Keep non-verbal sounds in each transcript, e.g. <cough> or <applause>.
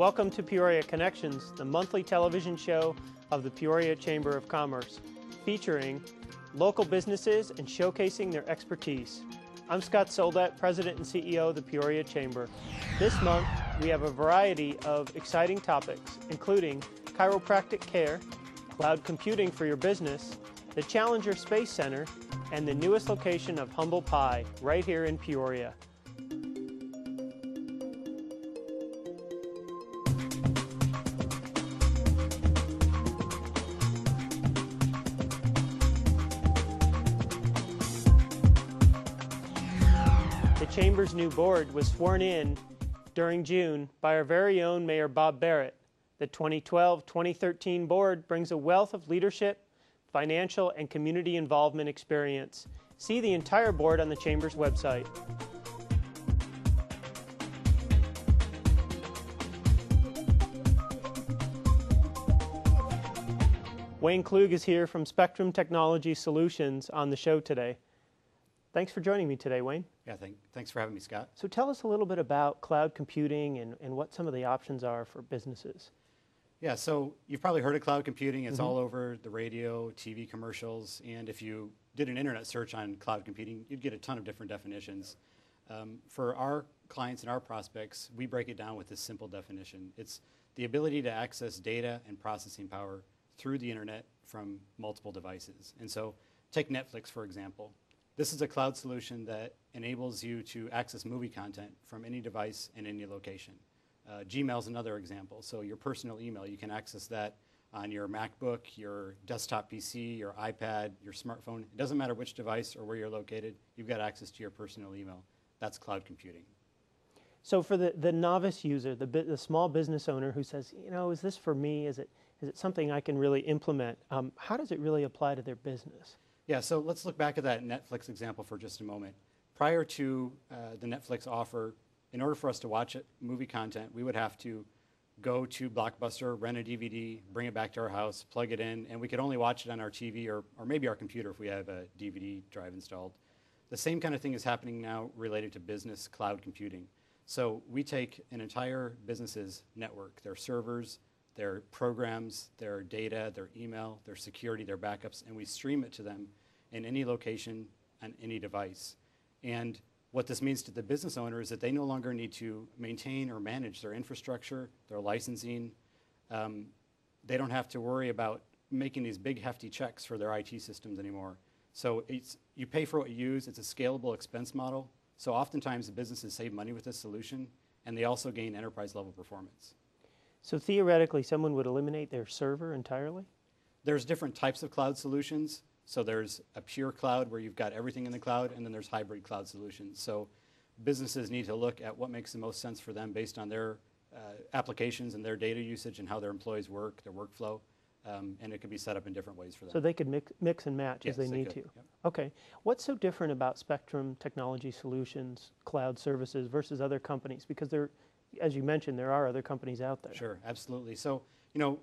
Welcome to Peoria Connections, the monthly television show of the Peoria Chamber of Commerce, featuring local businesses and showcasing their expertise. I'm Scott Soldat, President and CEO of the Peoria Chamber. This month, we have a variety of exciting topics, including chiropractic care, cloud computing for your business, the Challenger Space Center, and the newest location of Humble Pie, right here in Peoria. Chamber's new board was sworn in during June by our very own Mayor Bob Barrett. The 2012 2013 board brings a wealth of leadership, financial, and community involvement experience. See the entire board on the Chamber's website. Wayne Klug is here from Spectrum Technology Solutions on the show today. Thanks for joining me today, Wayne. Yeah, thank, thanks for having me, Scott. So tell us a little bit about cloud computing and, and what some of the options are for businesses. Yeah, so you've probably heard of cloud computing. It's all over the radio, TV commercials, and if you did an internet search on cloud computing, you'd get a ton of different definitions. Um, for our clients and our prospects, we break it down with this simple definition. It's the ability to access data and processing power through the internet from multiple devices. And so take Netflix, for example. This is a cloud solution that enables you to access movie content from any device in any location. Uh, Gmail is another example. So your personal email, you can access that on your MacBook, your desktop PC, your iPad, your smartphone. It doesn't matter which device or where you're located, you've got access to your personal email. That's cloud computing. So for the, the novice user, the, the small business owner who says, you know, is this for me? Is it, is it something I can really implement? Um, how does it really apply to their business? Yeah, so let's look back at that Netflix example for just a moment. Prior to uh, the Netflix offer, in order for us to watch movie content, we would have to go to Blockbuster, rent a DVD, bring it back to our house, plug it in, and we could only watch it on our TV or, or maybe our computer if we have a DVD drive installed. The same kind of thing is happening now related to business cloud computing. So we take an entire business's network, their servers, their programs, their data, their email, their security, their backups, and we stream it to them in any location on any device. And what this means to the business owner is that they no longer need to maintain or manage their infrastructure, their licensing. Um, they don't have to worry about making these big hefty checks for their IT systems anymore. So it's, you pay for what you use. It's a scalable expense model. So oftentimes the businesses save money with this solution, and they also gain enterprise level performance. So theoretically, someone would eliminate their server entirely? There's different types of cloud solutions. So there's a pure cloud where you've got everything in the cloud, and then there's hybrid cloud solutions. So businesses need to look at what makes the most sense for them based on their uh, applications and their data usage and how their employees work, their workflow. Um, and it could be set up in different ways for them. So they could mix, mix and match Yes, as they they need could, to? yep. Okay. What's so different about Spectrum Technology Solutions cloud services versus other companies? Because there, as you mentioned, there are other companies out there. Sure, absolutely. So, you know,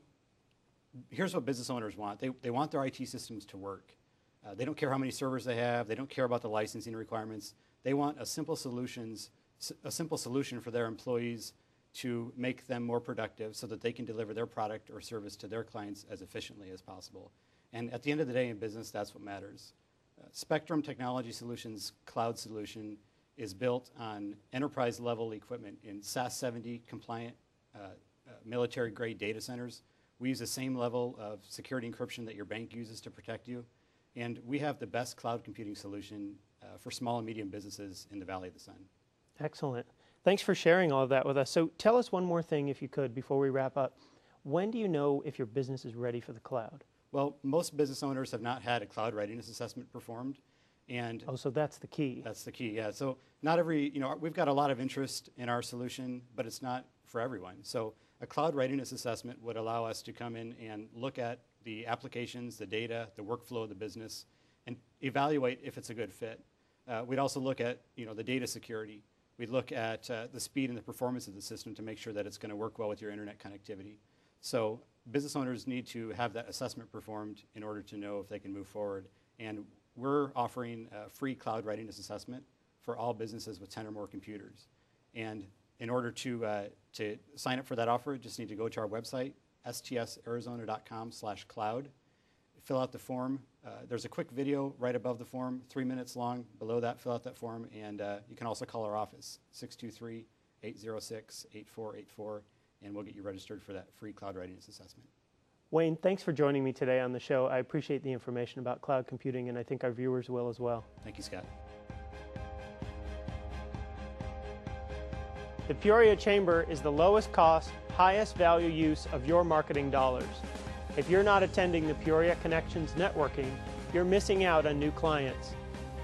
here's what business owners want. They, they want their IT systems to work. Uh, they don't care how many servers they have. They don't care about the licensing requirements. They want a simple solutions, a simple solution for their employees to make them more productive so that they can deliver their product or service to their clients as efficiently as possible. And at the end of the day in business, that's what matters. Uh, Spectrum Technology Solutions cloud solution is built on enterprise level equipment in SAS 70 compliant uh, uh, military grade data centers. We use the same level of security encryption that your bank uses to protect you. And we have the best cloud computing solution uh, for small and medium businesses in the Valley of the Sun. Excellent. Thanks for sharing all of that with us. So tell us one more thing, if you could, before we wrap up. When do you know if your business is ready for the cloud? Well, most business owners have not had a cloud readiness assessment performed. And Oh, so that's the key. That's the key, yeah. So not every, you know, we've got a lot of interest in our solution, but it's not for everyone. So a cloud readiness assessment would allow us to come in and look at the applications, the data, the workflow of the business, and evaluate if it's a good fit. Uh, we'd also look at, you know, the data security. We'd look at uh, the speed and the performance of the system to make sure that it's going to work well with your internet connectivity. So business owners need to have that assessment performed in order to know if they can move forward. And we're offering a free cloud readiness assessment for all businesses with 10 or more computers. And In order to, uh, to sign up for that offer, you just need to go to our website, stsarizona.com slash cloud, fill out the form. Uh, there's a quick video right above the form, three minutes long. Below that, fill out that form, and uh, you can also call our office, 623 806 8484, and we'll get you registered for that free cloud readiness assessment. Wayne, thanks for joining me today on the show. I appreciate the information about cloud computing, and I think our viewers will as well. Thank you, Scott. The Peoria Chamber is the lowest cost, highest value use of your marketing dollars. If you're not attending the Peoria Connections networking, you're missing out on new clients.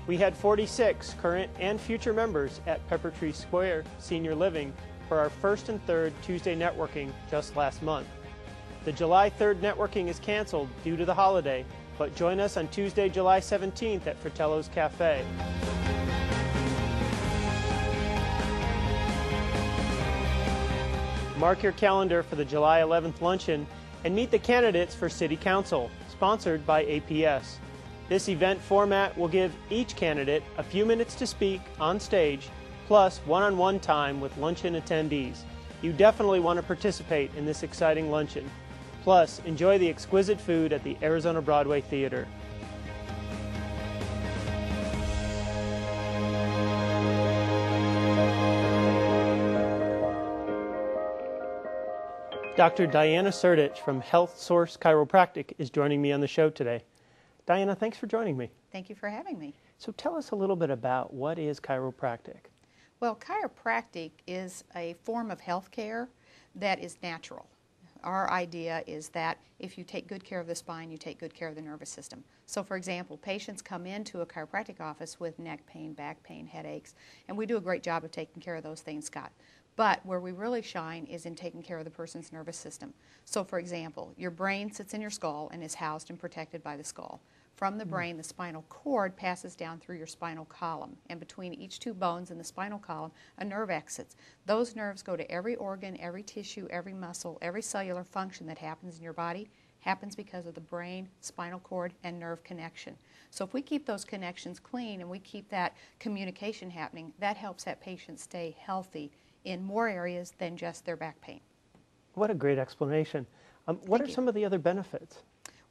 We had 46 current and future members at Pepper Tree Square Senior Living for our first and third Tuesday networking just last month. The July 3rd networking is canceled due to the holiday, but join us on Tuesday, July 17th at Fratello's Cafe. Mark your calendar for the July 11th luncheon and meet the candidates for City Council, sponsored by APS. This event format will give each candidate a few minutes to speak on stage, plus one on one time with luncheon attendees. You definitely want to participate in this exciting luncheon. Plus, enjoy the exquisite food at the Arizona Broadway Theater. Dr. Diana Surdich from Health Source Chiropractic is joining me on the show today. Diana, thanks for joining me. Thank you for having me. So tell us a little bit about what is chiropractic? Well, chiropractic is a form of health care that is natural. Our idea is that if you take good care of the spine, you take good care of the nervous system. So, for example, patients come into a chiropractic office with neck pain, back pain, headaches, and we do a great job of taking care of those things, Scott. But where we really shine is in taking care of the person's nervous system. So, for example, your brain sits in your skull and is housed and protected by the skull. From the hmm. brain, the spinal cord passes down through your spinal column, and between each two bones in the spinal column, a nerve exits. Those nerves go to every organ, every tissue, every muscle, every cellular function that happens in your body happens because of the brain, spinal cord, and nerve connection. So if we keep those connections clean and we keep that communication happening, that helps that patient stay healthy in more areas than just their back pain. What a great explanation. Um, what Thank are you. some of the other benefits?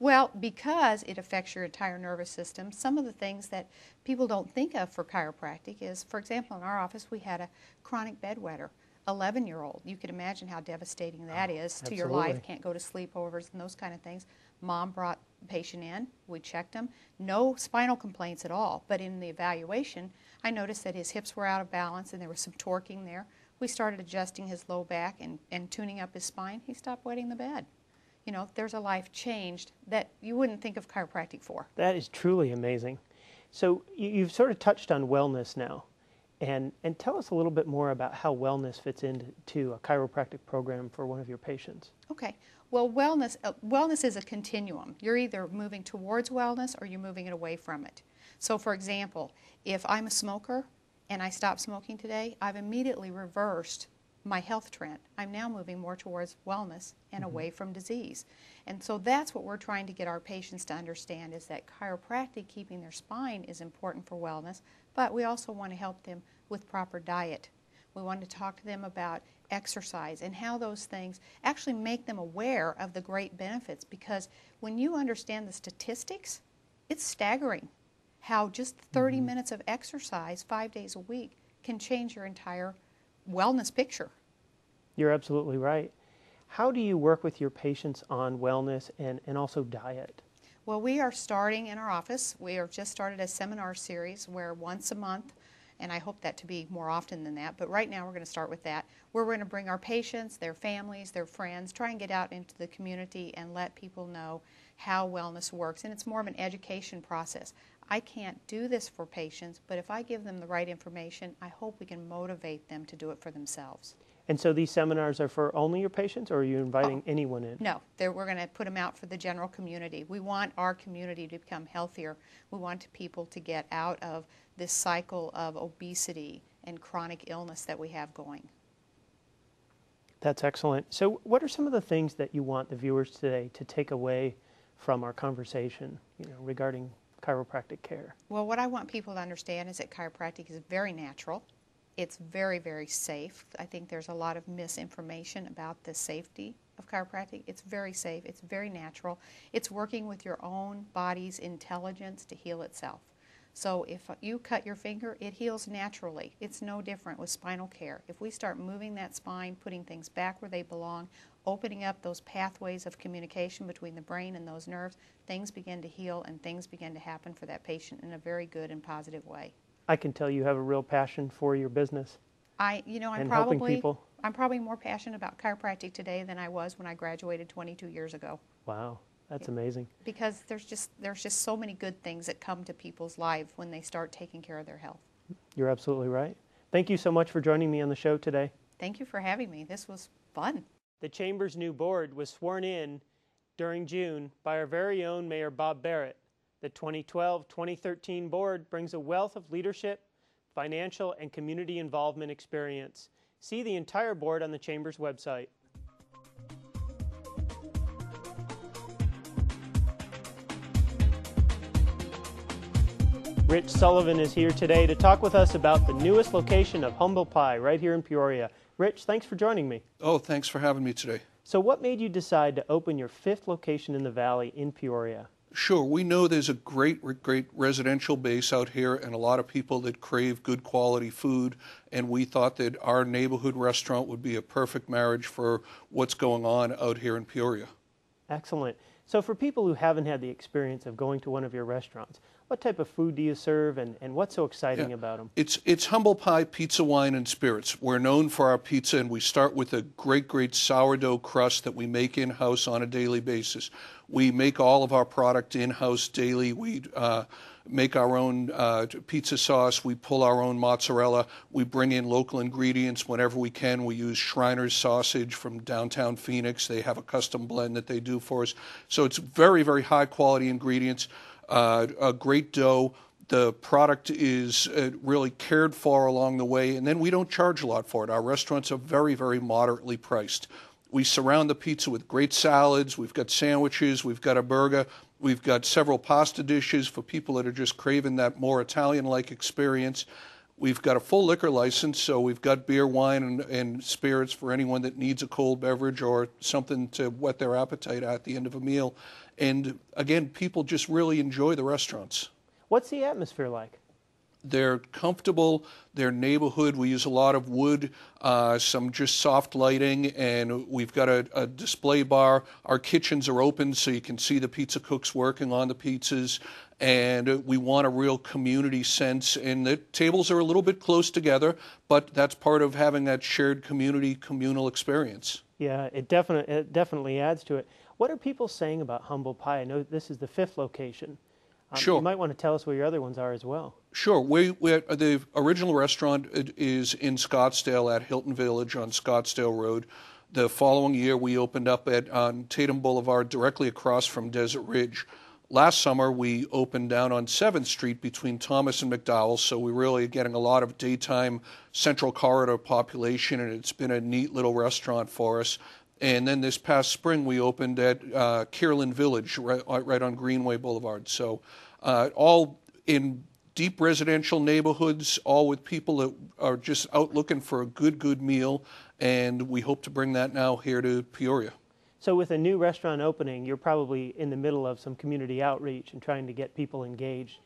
Well, because it affects your entire nervous system, some of the things that people don't think of for chiropractic is, for example, in our office we had a chronic bedwetter, 11 year old. You can imagine how devastating that is to your life. Can't go to sleepovers and those kind of things. Mom brought the patient in, we checked him, no spinal complaints at all. But in the evaluation, I noticed that his hips were out of balance and there was some torquing there. We started adjusting his low back and, and tuning up his spine. He stopped wetting the bed you know, there's a life changed that you wouldn't think of chiropractic for. That is truly amazing. So you, you've sort of touched on wellness now, and and tell us a little bit more about how wellness fits into a chiropractic program for one of your patients. Okay. Well, wellness uh, wellness is a continuum. You're either moving towards wellness or you're moving it away from it. So, for example, if I'm a smoker and I stopped smoking today, I've immediately reversed my health trend. I'm now moving more towards wellness and mm-hmm. away from disease. And so that's what we're trying to get our patients to understand is that chiropractic keeping their spine is important for wellness, but we also want to help them with proper diet. We want to talk to them about exercise and how those things actually make them aware of the great benefits because when you understand the statistics, it's staggering how just 30 mm-hmm. minutes of exercise 5 days a week can change your entire wellness picture. You're absolutely right. How do you work with your patients on wellness and, and also diet? Well, we are starting in our office. We have just started a seminar series where once a month, and I hope that to be more often than that, but right now we're going to start with that, where we're going to bring our patients, their families, their friends, try and get out into the community and let people know how wellness works. And it's more of an education process. I can't do this for patients, but if I give them the right information, I hope we can motivate them to do it for themselves. And so these seminars are for only your patients, or are you inviting oh. anyone in? No, they're- we're going to put them out for the general community. We want our community to become healthier. We want people to get out of this cycle of obesity and chronic illness that we have going. That's excellent. So, what are some of the things that you want the viewers today to take away from our conversation, you know, regarding chiropractic care? Well, what I want people to understand is that chiropractic is very natural. It's very, very safe. I think there's a lot of misinformation about the safety of chiropractic. It's very safe, it's very natural. It's working with your own body's intelligence to heal itself. So if you cut your finger, it heals naturally. It's no different with spinal care. If we start moving that spine, putting things back where they belong, opening up those pathways of communication between the brain and those nerves, things begin to heal and things begin to happen for that patient in a very good and positive way. I can tell you have a real passion for your business. I, you know, I'm probably people. I'm probably more passionate about chiropractic today than I was when I graduated 22 years ago Wow, that's amazing. because there's just there's just so many good things that come to people's lives when they start taking care of their health. You're absolutely right. Thank you so much for joining me on the show today. Thank you for having me. This was fun. The Chamber's new board was sworn in during June by our very own Mayor Bob Barrett. The 2012 2013 board brings a wealth of leadership, financial, and community involvement experience. See the entire board on the Chamber's website. Rich Sullivan is here today to talk with us about the newest location of Humble Pie right here in Peoria. Rich, thanks for joining me. Oh, thanks for having me today. So, what made you decide to open your fifth location in the valley in Peoria? Sure, we know there's a great, great residential base out here and a lot of people that crave good quality food. And we thought that our neighborhood restaurant would be a perfect marriage for what's going on out here in Peoria. Excellent. So, for people who haven't had the experience of going to one of your restaurants, what type of food do you serve and, and what's so exciting Yeah. about them? It's it's humble pie pizza wine and spirits. We're known for our pizza, and we start with a great great sourdough crust that we make in house on a daily basis. We make all of our product in house daily. We uh, make our own uh, pizza sauce. We pull our own mozzarella. We bring in local ingredients whenever we can. We use Schreiner's sausage from downtown Phoenix. They have a custom blend that they do for us. So it's very very high quality ingredients uh, a great dough. The product is uh, really cared for along the way, and then we don't charge a lot for it. Our restaurants are very, very moderately priced. We surround the pizza with great salads. We've got sandwiches. We've got a burger. We've got several pasta dishes for people that are just craving that more Italian like experience. We've got a full liquor license, so we've got beer, wine, and, and spirits for anyone that needs a cold beverage or something to whet their appetite at the end of a meal. And again, people just really enjoy the restaurants. What's the atmosphere like? They're comfortable. Their neighborhood. We use a lot of wood, uh, some just soft lighting, and we've got a, a display bar. Our kitchens are open, so you can see the pizza cooks working on the pizzas. And we want a real community sense. And the tables are a little bit close together, but that's part of having that shared community, communal experience. Yeah, it definitely it definitely adds to it. What are people saying about Humble Pie? I know this is the fifth location. Um, Sure. You might want to tell us where your other ones are as well. Sure. We, we the original restaurant is in Scottsdale at Hilton Village on Scottsdale Road. The following year, we opened up at on Tatum Boulevard, directly across from Desert Ridge. Last summer, we opened down on Seventh Street between Thomas and McDowell. So we're really getting a lot of daytime Central Corridor population, and it's been a neat little restaurant for us. And then this past spring, we opened at uh, Village, right, right on Greenway Boulevard. So, uh, all in deep residential neighborhoods, all with people that are just out looking for a good, good meal. And we hope to bring that now here to Peoria. So, with a new restaurant opening, you're probably in the middle of some community outreach and trying to get people engaged.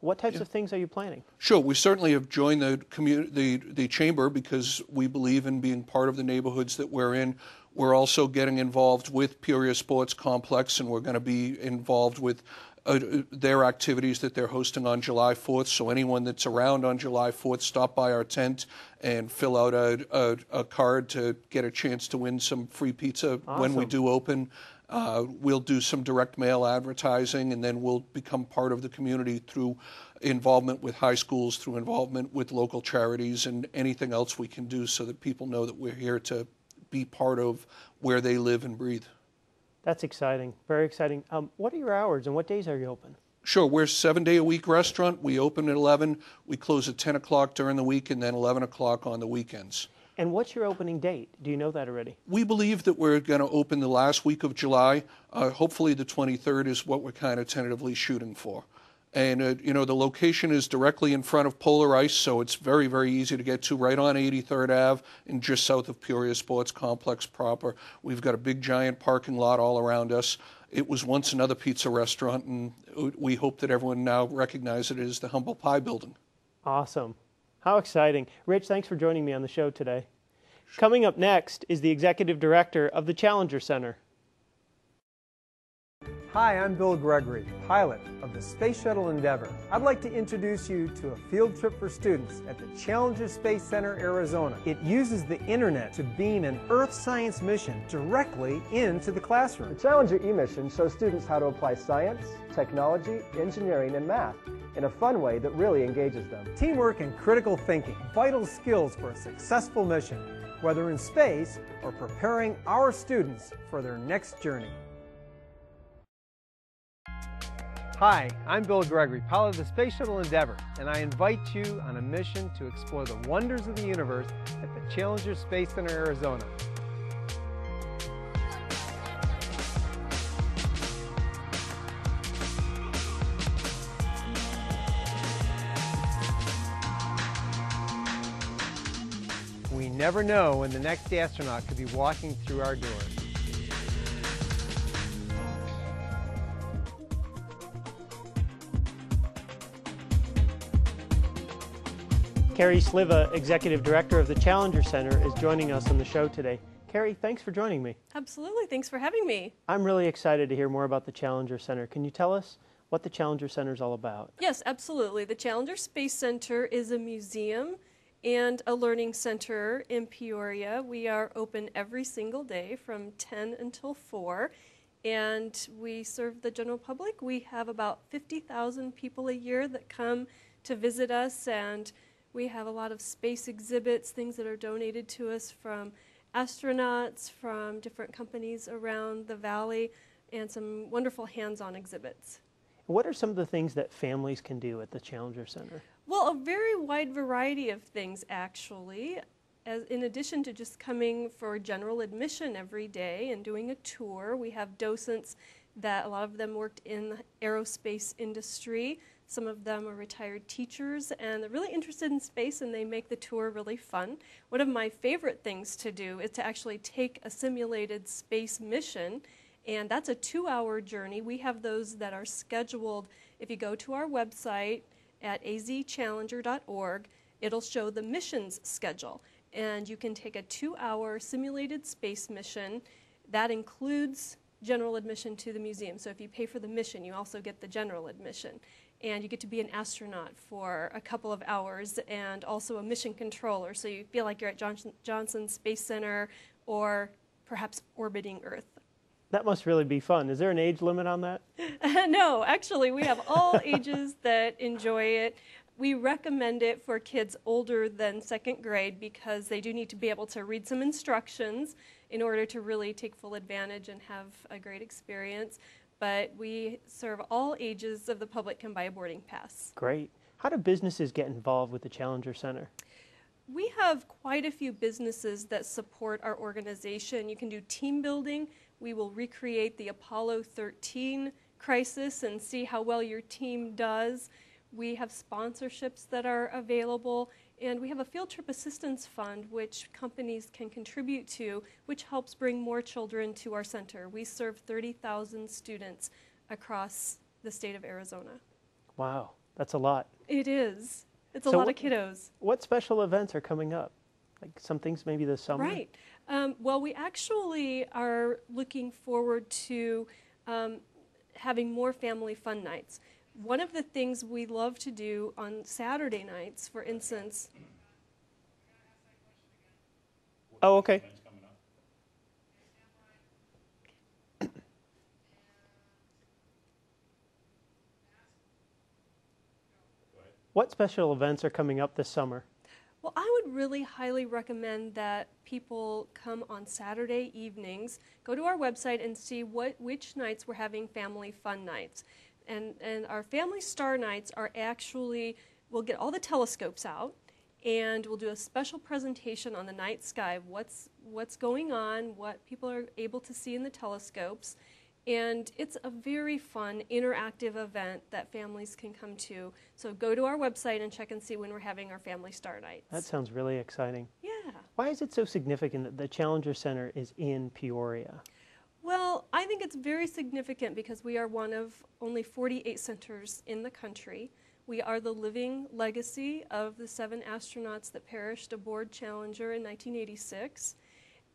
What types of things are you planning? Sure, we certainly have joined the community, the, the chamber because we believe in being part of the neighborhoods that we're in. We're also getting involved with Peoria Sports Complex, and we're going to be involved with uh, their activities that they're hosting on July 4th. So anyone that's around on July 4th, stop by our tent and fill out a, a, a card to get a chance to win some free pizza when we do open. Uh, we'll do some direct mail advertising, and then we'll become part of the community through involvement with high schools, through involvement with local charities, and anything else we can do so that people know that we're here to be part of where they live and breathe. That's exciting, very exciting. Um, what are your hours and what days are you open? Sure, we're a seven day a week restaurant. We open at 11, we close at 10 o'clock during the week, and then 11 o'clock on the weekends. And what's your opening date? Do you know that already? We believe that we're going to open the last week of July. Uh, hopefully, the 23rd is what we're kind of tentatively shooting for. And, uh, you know, the location is directly in front of Polar Ice, so it's very, very easy to get to, right on 83rd Ave and just south of Peoria Sports Complex proper. We've got a big, giant parking lot all around us. It was once another pizza restaurant, and we hope that everyone now recognizes it as the Humble Pie Building. Awesome. How exciting. Rich, thanks for joining me on the show today. Coming up next is the executive director of the Challenger Center. Hi, I'm Bill Gregory, pilot of the Space Shuttle Endeavour. I'd like to introduce you to a field trip for students at the Challenger Space Center, Arizona. It uses the internet to beam an Earth science mission directly into the classroom. The Challenger e-mission shows students how to apply science, technology, engineering, and math in a fun way that really engages them. Teamwork and critical thinking, vital skills for a successful mission, whether in space or preparing our students for their next journey. Hi, I'm Bill Gregory, pilot of the Space Shuttle Endeavour, and I invite you on a mission to explore the wonders of the universe at the Challenger Space Center, Arizona. We never know when the next astronaut could be walking through our doors. Carrie Sliva, Executive Director of the Challenger Center, is joining us on the show today. Carrie, thanks for joining me. Absolutely. Thanks for having me. I'm really excited to hear more about the Challenger Center. Can you tell us what the Challenger Center is all about? Yes, absolutely. The Challenger Space Center is a museum and a learning center in Peoria. We are open every single day from 10 until 4 and we serve the general public. We have about 50,000 people a year that come to visit us and we have a lot of space exhibits, things that are donated to us from astronauts, from different companies around the valley, and some wonderful hands on exhibits. What are some of the things that families can do at the Challenger Center? Well, a very wide variety of things, actually. As, in addition to just coming for general admission every day and doing a tour, we have docents that a lot of them worked in the aerospace industry some of them are retired teachers and they're really interested in space and they make the tour really fun. One of my favorite things to do is to actually take a simulated space mission and that's a two hour journey. We have those that are scheduled. If you go to our website at azchallenger.org, it'll show the missions schedule. And you can take a two hour simulated space mission. That includes general admission to the museum. So if you pay for the mission, you also get the general admission and you get to be an astronaut for a couple of hours and also a mission controller. So you feel like you're at Johnson, Johnson Space Center or perhaps orbiting Earth. That must really be fun. Is there an age limit on that? <laughs> no, actually, we have all <laughs> ages that enjoy it. We recommend it for kids older than second grade because they do need to be able to read some instructions in order to really take full advantage and have a great experience but we serve all ages of the public can buy a boarding pass. Great. How do businesses get involved with the Challenger Center? We have quite a few businesses that support our organization. You can do team building. We will recreate the Apollo 13 crisis and see how well your team does. We have sponsorships that are available, and we have a field trip assistance fund which companies can contribute to, which helps bring more children to our center. We serve 30,000 students across the state of Arizona. Wow, that's a lot. It is. It's a so lot what, of kiddos. What special events are coming up? Like some things maybe this summer? Right. Um, well, we actually are looking forward to um, having more family fun nights one of the things we love to do on Saturday nights, for instance. Oh, okay. What special events are coming up this summer? Well, I would really highly recommend that people come on Saturday evenings, go to our website and see what which nights we're having family fun nights and, and our family star nights are actually, we'll get all the telescopes out and we'll do a special presentation on the night sky what's, what's going on, what people are able to see in the telescopes. And it's a very fun, interactive event that families can come to. So go to our website and check and see when we're having our family star nights. That sounds really exciting. yeah. Why is it so significant that the Challenger Center is in Peoria? Well, I think it's very significant because we are one of only 48 centers in the country. We are the living legacy of the seven astronauts that perished aboard Challenger in 1986.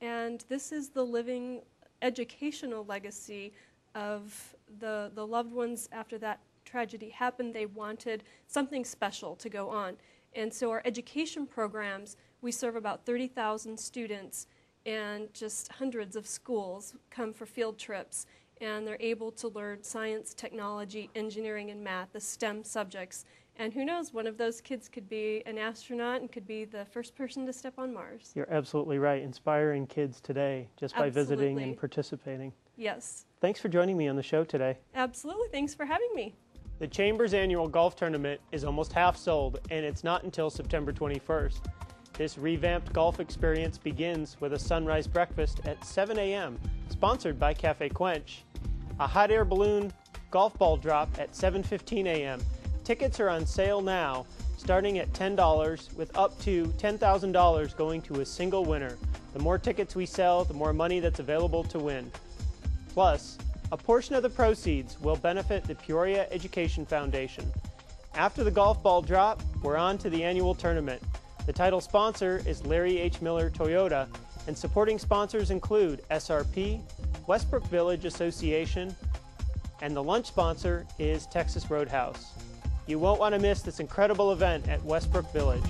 And this is the living educational legacy of the, the loved ones after that tragedy happened. They wanted something special to go on. And so our education programs, we serve about 30,000 students and just hundreds of schools come for field trips and they're able to learn science, technology, engineering, and math, the STEM subjects. And who knows, one of those kids could be an astronaut and could be the first person to step on Mars. You're absolutely right. Inspiring kids today just by visiting and participating. Yes, Thanks for joining me on the show today. absolutely. Thanks for having me. The Chamber's annual golf tournament is almost half sold, and it's not until September 21st. This revamped golf experience begins with a sunrise breakfast at 7 a.m., sponsored by Cafe Quench, a hot air balloon golf ball drop at 7:15 a.m. Tickets are on sale now, starting at $10 with up to $10,000 going to a single winner. The more tickets we sell, the more money that's available to win. Plus, a portion of the proceeds will benefit the Peoria Education Foundation. After the golf ball drop, we're on to the annual tournament. The title sponsor is Larry H. Miller Toyota, and supporting sponsors include SRP, Westbrook Village Association, and the lunch sponsor is Texas Roadhouse. You won't want to miss this incredible event at Westbrook Village.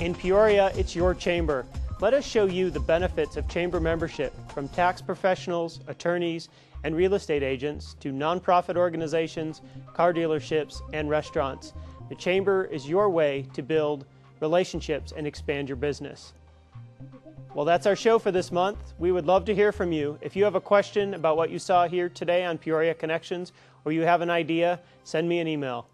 In Peoria, it's your chamber. Let us show you the benefits of chamber membership from tax professionals, attorneys, and real estate agents to nonprofit organizations, car dealerships, and restaurants. The chamber is your way to build relationships and expand your business. Well, that's our show for this month. We would love to hear from you. If you have a question about what you saw here today on Peoria Connections or you have an idea, send me an email.